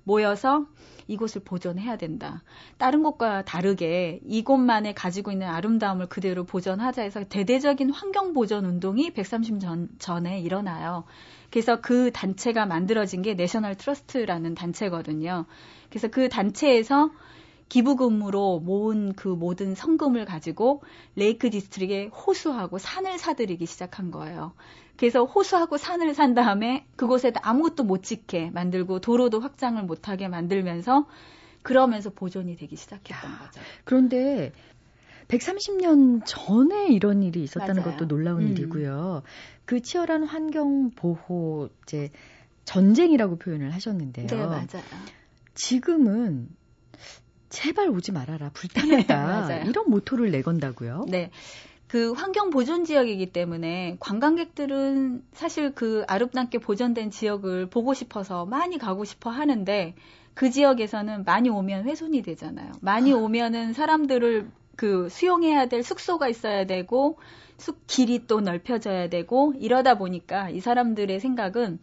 모여서 이곳을 보존해야 된다. 다른 곳과 다르게 이곳만이 가지고 있는 아름다움을 그대로 보존하자 해서 대대적인 환경 보존 운동이 130년 전, 전에 일어나요. 그래서 그 단체가 만들어진 게 내셔널 트러스트라는 단체거든요. 그래서 그 단체에서 기부금으로 모은 그 모든 성금을 가지고 레이크 디스트릭에 호수하고 산을 사들이기 시작한 거예요. 그래서 호수하고 산을 산 다음에 그곳에 아무것도 못 짓게 만들고 도로도 확장을 못하게 만들면서 그러면서 보존이 되기 시작했던 거죠. 그런데 130년 전에 이런 일이 있었다는 맞아요. 것도 놀라운 음. 일이고요. 그 치열한 환경 보호 이제 전쟁이라고 표현을 하셨는데요. 네, 맞아요. 지금은 제발 오지 말아라. <laughs> 맞아요. 이런 모토를 내건다고요. 네. 그 환경 보존 지역이기 때문에 관광객들은 사실 그 아름답게 보존된 지역을 보고 싶어서 많이 가고 싶어 하는데 그 지역에서는 많이 오면 훼손이 되잖아요. 많이 오면은 사람들을 그 수용해야 될 숙소가 있어야 되고 숲 길이 또 넓혀져야 되고 이러다 보니까 이 사람들의 생각은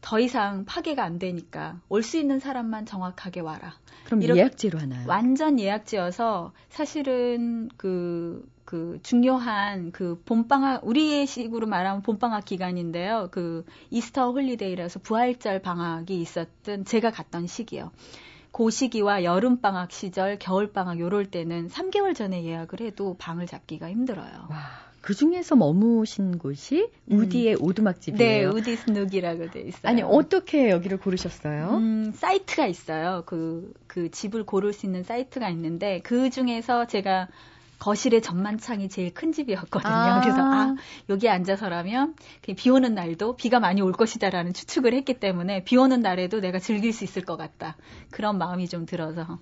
더 이상 파괴가 안 되니까 올 수 있는 사람만 정확하게 와라. 그럼 예약제로 하나요? 완전 예약제여서 사실은 그, 그 중요한 그 봄방학, 우리의 식으로 말하면 봄방학 기간인데요. 그 Easter holiday라서 부활절 방학이 있었던 제가 갔던 시기요. 그 시기와 여름 방학 시절, 겨울 방학 요럴 때는 3개월 전에 예약을 해도 방을 잡기가 힘들어요. 와, 그 중에서 머무신 곳이 음. 우디의 네, 오두막집이에요. 우디 스누기라고 돼 있어요. 아니 어떻게 여기를 고르셨어요? 음, 사이트가 있어요. 그, 그 집을 고를 수 있는 사이트가 있는데, 그 중에서 제가 거실의 전만창이 제일 큰 집이었거든요. 아. 그래서, 아, 여기 앉아서라면, 그비 오는 날도 비가 많이 올 것이다라는 추측을 했기 때문에, 비 오는 날에도 내가 즐길 수 있을 것 같다. 그런 마음이 좀 들어서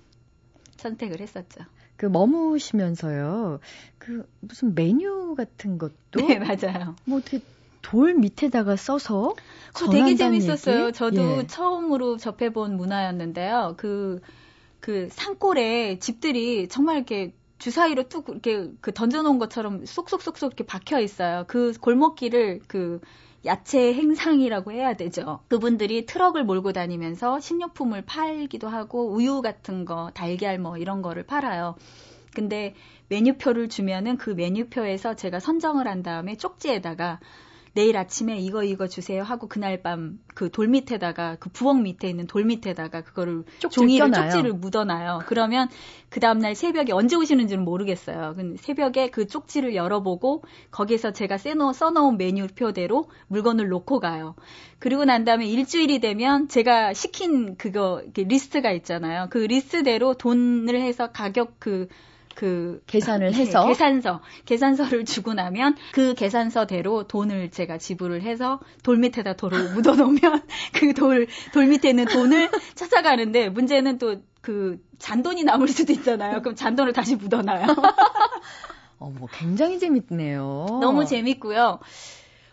선택을 했었죠. 그 머무시면서요. 그 무슨 메뉴 같은 것도 네, 맞아요. 뭐 어떻게 돌 밑에다가 써서 그거 되게 재밌었어요. 얘기? 저도 예. 처음으로 접해본 문화였는데요. 그, 그 산골에 집들이 정말 이렇게 주사위로 뚝 이렇게 그 던져놓은 것처럼 쏙쏙쏙쏙 이렇게 박혀 있어요. 그 골목길을 그 야채 행상이라고 해야 되죠. 그분들이 트럭을 몰고 다니면서 식료품을 팔기도 하고 우유 같은 거, 달걀 뭐 이런 거를 팔아요. 근데 메뉴표를 주면은 그 메뉴표에서 제가 선정을 한 다음에 쪽지에다가 내일 아침에 이거 이거 주세요 하고 그날 밤 그 돌 밑에다가 그 부엌 밑에 있는 돌 밑에다가 그거를 종이를 껴놔요. 쪽지를 묻어놔요. 그러면 그 다음날 새벽에 언제 오시는지는 모르겠어요. 근데 새벽에 그 쪽지를 열어보고 거기서 제가 써놓, 써놓은 메뉴표대로 물건을 놓고 가요. 그리고 난 다음에 일주일이 되면 제가 시킨 그거 리스트가 있잖아요. 그 리스트대로 돈을 해서 가격 그 그 계산을 네, 해서 계산서 계산서를 주고 나면 그 계산서대로 돈을 제가 지불을 해서 돌 밑에다 돌을 <laughs> 묻어 놓으면 그 돌 돌 밑에 있는 돈을 찾아가는데 문제는 또 그 잔돈이 남을 수도 있잖아요. 그럼 잔돈을 다시 묻어 놔요. <laughs> 어, 뭐 굉장히 재밌네요. 너무 재밌고요.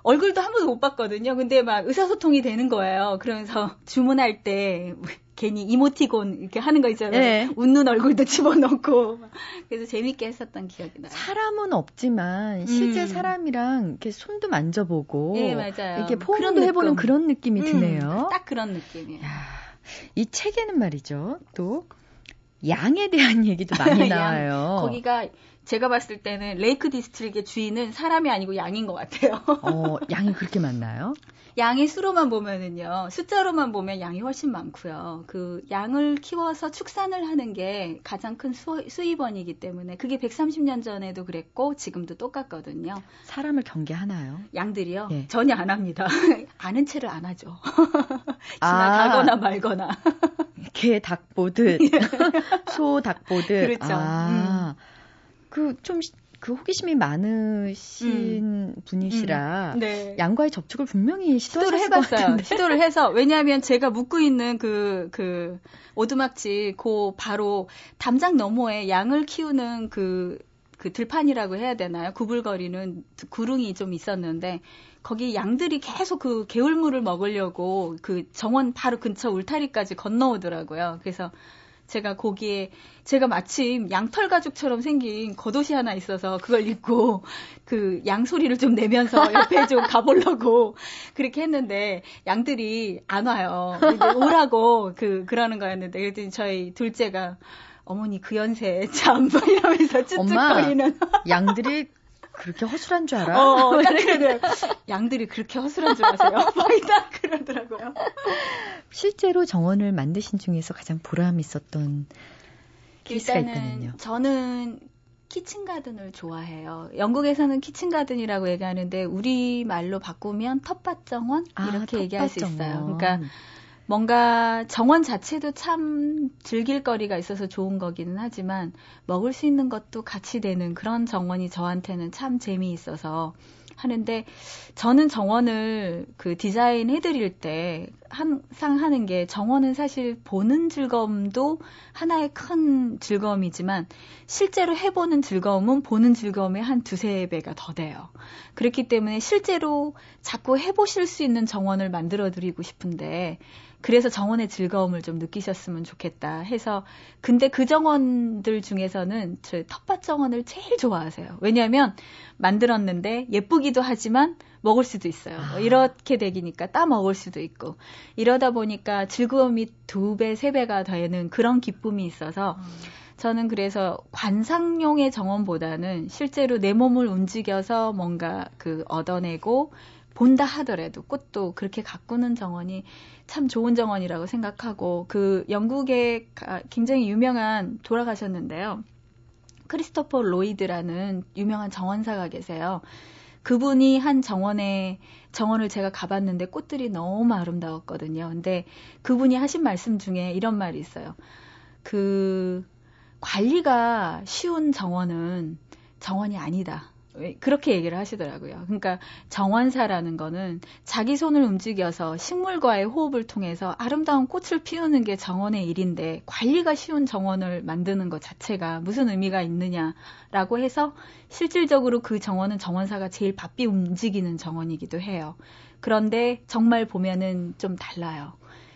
얼굴도 한 번도 못 봤거든요. 근데 막 의사소통이 되는 거예요. 그러면서 <laughs> 주문할 때 괜히 이모티콘 이렇게 하는 거 있잖아요. 네. 웃는 얼굴도 <laughs> 집어넣고 그래서 재밌게 했었던 기억이 나요. 사람은 없지만 실제 음. 사람이랑 이렇게 손도 만져보고 네, 맞아요. 이렇게 포옹도 해보는 그런 느낌이 음, 드네요. 딱 그런 느낌이에요. 야, 이 책에는 말이죠. 또 양에 대한 <laughs> 얘기도 많이 나와요. 거기가 제가 봤을 때는 레이크 디스트릭의 주인은 사람이 아니고 양인 것 같아요. 어, 양이 그렇게 많나요? <laughs> 양의 수로만 보면은요, 숫자로만 보면 양이 훨씬 많고요. 그 양을 키워서 축산을 하는 게 가장 큰 수, 수입원이기 때문에 그게 130년 전에도 그랬고 지금도 똑같거든요. 사람을 경계하나요? 양들이요? 예. 전혀 안 합니다. <laughs> 아는 채를 안 하죠. <laughs> 지나가거나 아, 말거나. 개 닭 보듯, 예. 소닭 보듯. 그렇죠. 아, 음. 그좀 그 호기심이 많으신 음. 분이시라 음. 네. 양과의 접촉을 분명히 시도를 해봤어요. 시도를 해서 왜냐하면 제가 묵고 있는 그그 그 오두막집 그 바로 담장 너머에 양을 키우는 그, 그 들판이라고 해야 되나요? 구불거리는 구릉이 좀 있었는데 거기 양들이 계속 그 개울물을 먹으려고 그 정원 바로 근처 울타리까지 건너오더라고요. 그래서 제가 거기에 제가 마침 양털 가죽처럼 생긴 겉옷이 하나 있어서 그걸 입고 그 양 소리를 좀 내면서 <laughs> 옆에 좀 가보려고 그렇게 했는데 양들이 안 와요. 오라고 그 그러는 거였는데 그랬더니 저희 둘째가 어머니 그 연세에 참 <laughs> 이러면서 찝찝거리는 양들이 그렇게 허술한 줄 알아? 어, 딱 그러더라고요. 양들이 그렇게 허술한 줄 아세요? <laughs> 딱 그러더라고요. 실제로 정원을 만드신 중에서 가장 보람 있었던 케이스가 있다면요? 저는 kitchen garden을 좋아해요. 영국에서는 kitchen garden이라고 얘기하는데 우리 말로 바꾸면 텃밭 정원 아, 이렇게 아, 얘기할 수 있어요. 그러니까 뭔가 정원 자체도 참 즐길 거리가 있어서 좋은 거기는 하지만 먹을 수 있는 것도 같이 되는 그런 정원이 저한테는 참 재미있어서 하는데 저는 정원을 그 디자인 해드릴 때 항상 하는 게 정원은 사실 보는 즐거움도 하나의 큰 즐거움이지만 실제로 해보는 즐거움은 보는 즐거움의 한 두세 배가 더 돼요. 그렇기 때문에 실제로 자꾸 해보실 수 있는 정원을 만들어 드리고 싶은데 그래서 정원의 즐거움을 좀 느끼셨으면 좋겠다 해서 근데 그 정원들 중에서는 저 텃밭 정원을 제일 좋아하세요. 왜냐하면 만들었는데 예쁘기도 하지만 먹을 수도 있어요. 뭐 아. 이렇게 되기니까 따 먹을 수도 있고 이러다 보니까 즐거움이 두 배, 세 배가 되는 그런 기쁨이 있어서 음. 저는 그래서 관상용의 정원보다는 실제로 내 몸을 움직여서 뭔가 그 얻어내고 본다 하더라도 꽃도 그렇게 가꾸는 정원이 참 좋은 정원이라고 생각하고 그 영국의 굉장히 유명한 돌아가셨는데요. 크리스토퍼 로이드라는 유명한 정원사가 계세요. 그분이 한 정원에 정원을 제가 가봤는데 꽃들이 너무 아름다웠거든요. 근데 그분이 하신 말씀 중에 이런 말이 있어요. 그 관리가 쉬운 정원은 정원이 아니다. 그렇게 얘기를 하시더라고요. 그러니까 정원사라는 거는 자기 손을 움직여서 식물과의 호흡을 통해서 아름다운 꽃을 피우는 게 정원의 일인데 관리가 쉬운 정원을 만드는 것 자체가 무슨 의미가 있느냐라고 해서 실질적으로 그 정원은 정원사가 제일 바삐 움직이는 정원이기도 해요. 그런데 정말 보면은 좀 달라요.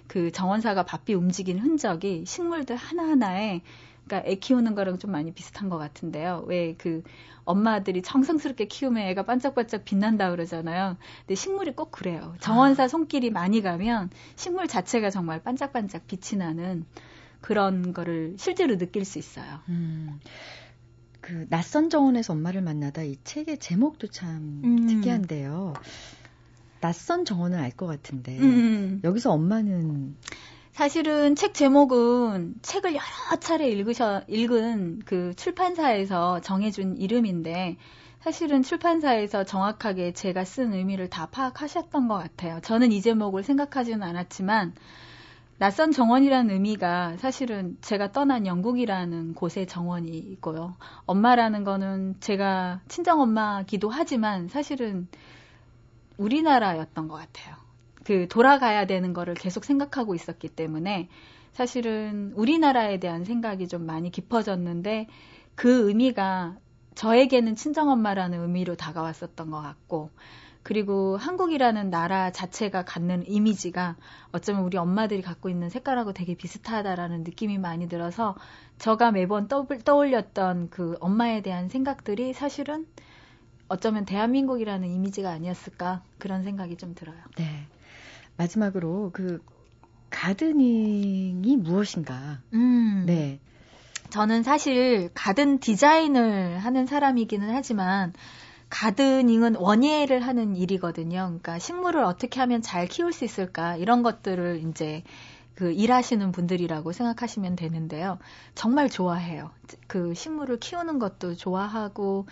그 정원사가 바삐 움직이는 흔적이 식물들 하나하나에 그러니까 애 키우는 거랑 좀 많이 비슷한 것 같은데요. 왜 그 엄마들이 정성스럽게 키우면 애가 반짝반짝 빛난다 그러잖아요. 근데 식물이 꼭 그래요. 정원사 아. 손길이 많이 가면 식물 자체가 정말 반짝반짝 빛이 나는 그런 거를 실제로 느낄 수 있어요. 음. 그 낯선 정원에서 엄마를 만나다 이 책의 제목도 참 음. 특이한데요. 낯선 정원은 알 것 같은데 음. 여기서 엄마는 사실은 책 제목은 책을 여러 차례 읽으셔, 읽은 그 출판사에서 정해준 이름인데, 사실은 출판사에서 정확하게 제가 쓴 의미를 다 파악하셨던 것 같아요. 저는 이 제목을 생각하지는 않았지만, 낯선 정원이라는 의미가 사실은 제가 떠난 영국이라는 곳의 정원이 있고요. 엄마라는 거는 제가 친정엄마기도 하지만 사실은 우리나라였던 것 같아요. 그 돌아가야 되는 거를 계속 생각하고 있었기 때문에 사실은 우리나라에 대한 생각이 좀 많이 깊어졌는데 그 의미가 저에게는 친정엄마라는 의미로 다가왔었던 것 같고 그리고 한국이라는 나라 자체가 갖는 이미지가 어쩌면 우리 엄마들이 갖고 있는 색깔하고 되게 비슷하다라는 느낌이 많이 들어서 저가 매번 떠올렸던 그 엄마에 대한 생각들이 사실은 어쩌면 대한민국이라는 이미지가 아니었을까 그런 생각이 좀 들어요. 네. 마지막으로 그 가드닝이 무엇인가? 음. 네. 저는 사실 가든 디자인을 하는 사람이기는 하지만 가드닝은 원예를 하는 일이거든요. 그러니까 식물을 어떻게 하면 잘 키울 수 있을까 이런 것들을 이제 그 일하시는 분들이라고 생각하시면 되는데요. 정말 좋아해요. 그 식물을 키우는 것도 좋아하고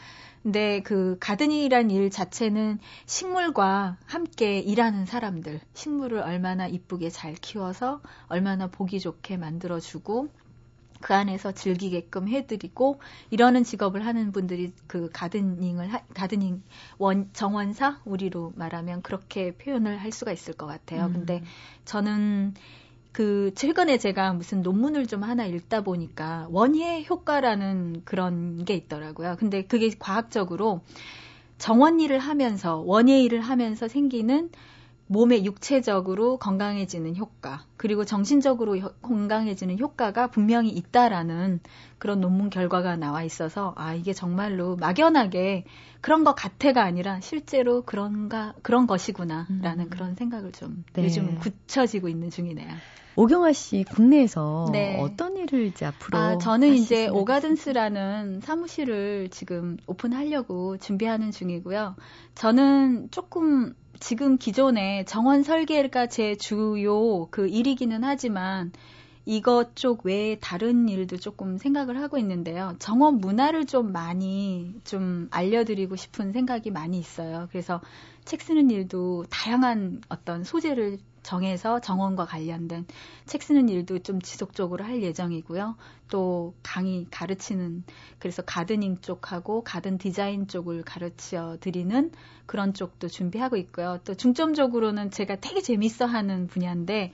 근데 그 가드닝이란 일 자체는 식물과 함께 일하는 사람들, 식물을 얼마나 이쁘게 잘 키워서 얼마나 보기 좋게 만들어주고 그 안에서 즐기게끔 해드리고 이러는 직업을 하는 분들이 그 가드닝을 하, 가드닝 원 정원사 우리로 말하면 그렇게 표현을 할 수가 있을 것 같아요. 음. 근데 저는 그 최근에 제가 무슨 논문을 좀 하나 읽다 보니까 원예 효과라는 그런 게 있더라고요. 근데 그게 과학적으로 정원 일을 하면서 원예 일을 하면서 생기는 몸의 육체적으로 건강해지는 효과, 그리고 정신적으로 건강해지는 효과가 분명히 있다라는 그런 논문 결과가 나와 있어서, 아, 이게 정말로 막연하게 그런 것 같아가 아니라 실제로 그런가, 그런 것이구나라는 음. 그런 생각을 좀 네. 요즘 굳혀지고 있는 중이네요. 오경아 씨 국내에서 네. 어떤 일을 이제 앞으로 아, 저는 이제 오가든스라는 사무실을 지금 오픈하려고 준비하는 중이고요. 저는 조금 지금 기존에 정원 설계가 제 주요 그 일이기는 하지만 이것 쪽 외에 다른 일도 조금 생각을 하고 있는데요. 정원 문화를 좀 많이 좀 알려드리고 싶은 생각이 많이 있어요. 그래서 책 쓰는 일도 다양한 어떤 소재를 정해서 정원과 관련된 책 쓰는 일도 좀 지속적으로 할 예정이고요. 또 강의 가르치는 그래서 가드닝 쪽하고 가든 디자인 쪽을 가르쳐 드리는 그런 쪽도 준비하고 있고요. 또 중점적으로는 제가 되게 재밌어 하는 분야인데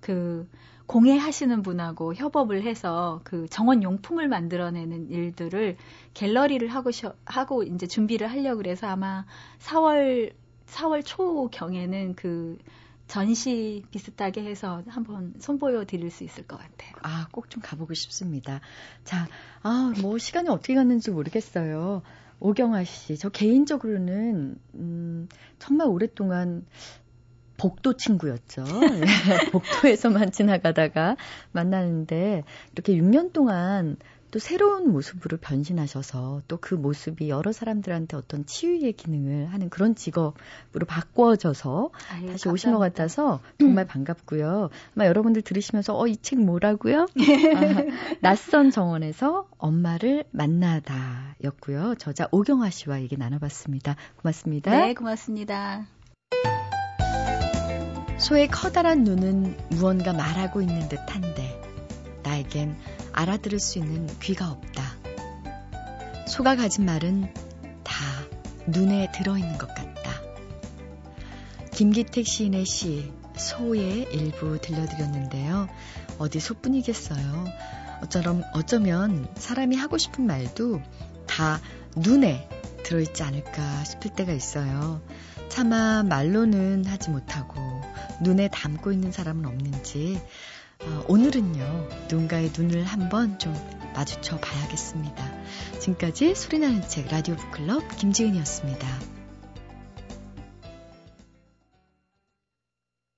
그 공예 하시는 분하고 협업을 해서 그 정원 용품을 만들어내는 일들을 갤러리를 하고 하고 이제 준비를 하려고 그래서 아마 4월 4월 초 경에는 그 전시 비슷하게 해서 한번 선보여 드릴 수 있을 것 같아요. 아, 꼭 좀 가보고 싶습니다. 자, 아, 뭐 시간이 어떻게 갔는지 모르겠어요. 오경아 씨, 저 개인적으로는 음, 정말 오랫동안 복도 친구였죠. 네, <laughs> 복도에서만 지나가다가 만나는데 이렇게 6년 동안 또 새로운 모습으로 변신하셔서 또 그 모습이 여러 사람들한테 어떤 치유의 기능을 하는 그런 직업으로 바꿔져서 아유, 다시 감사합니다. 오신 것 같아서 정말 반갑고요. 아마 여러분들 들으시면서 어, 이 책 뭐라고요? <laughs> 아, 낯선 정원에서 엄마를 만나다 였고요. 저자 오경화 씨와 얘기 나눠봤습니다. 고맙습니다. 네, 고맙습니다. 소의 커다란 눈은 무언가 말하고 있는 듯한데 나에겐 알아들을 수 있는 귀가 없다. 소가 가진 말은 다 눈에 들어있는 것 같다. 김기택 시인의 시 소의 일부 들려드렸는데요. 어디 소뿐이겠어요. 어쩌면, 어쩌면 사람이 하고 싶은 말도 다 눈에 들어있지 않을까 싶을 때가 있어요. 차마 말로는 하지 못하고 눈에 담고 있는 사람은 없는지 어, 오늘은요, 누군가의 눈을 한번 좀 마주쳐 봐야겠습니다. 지금까지 소리나는 책 라디오 북클럽 김지은이었습니다.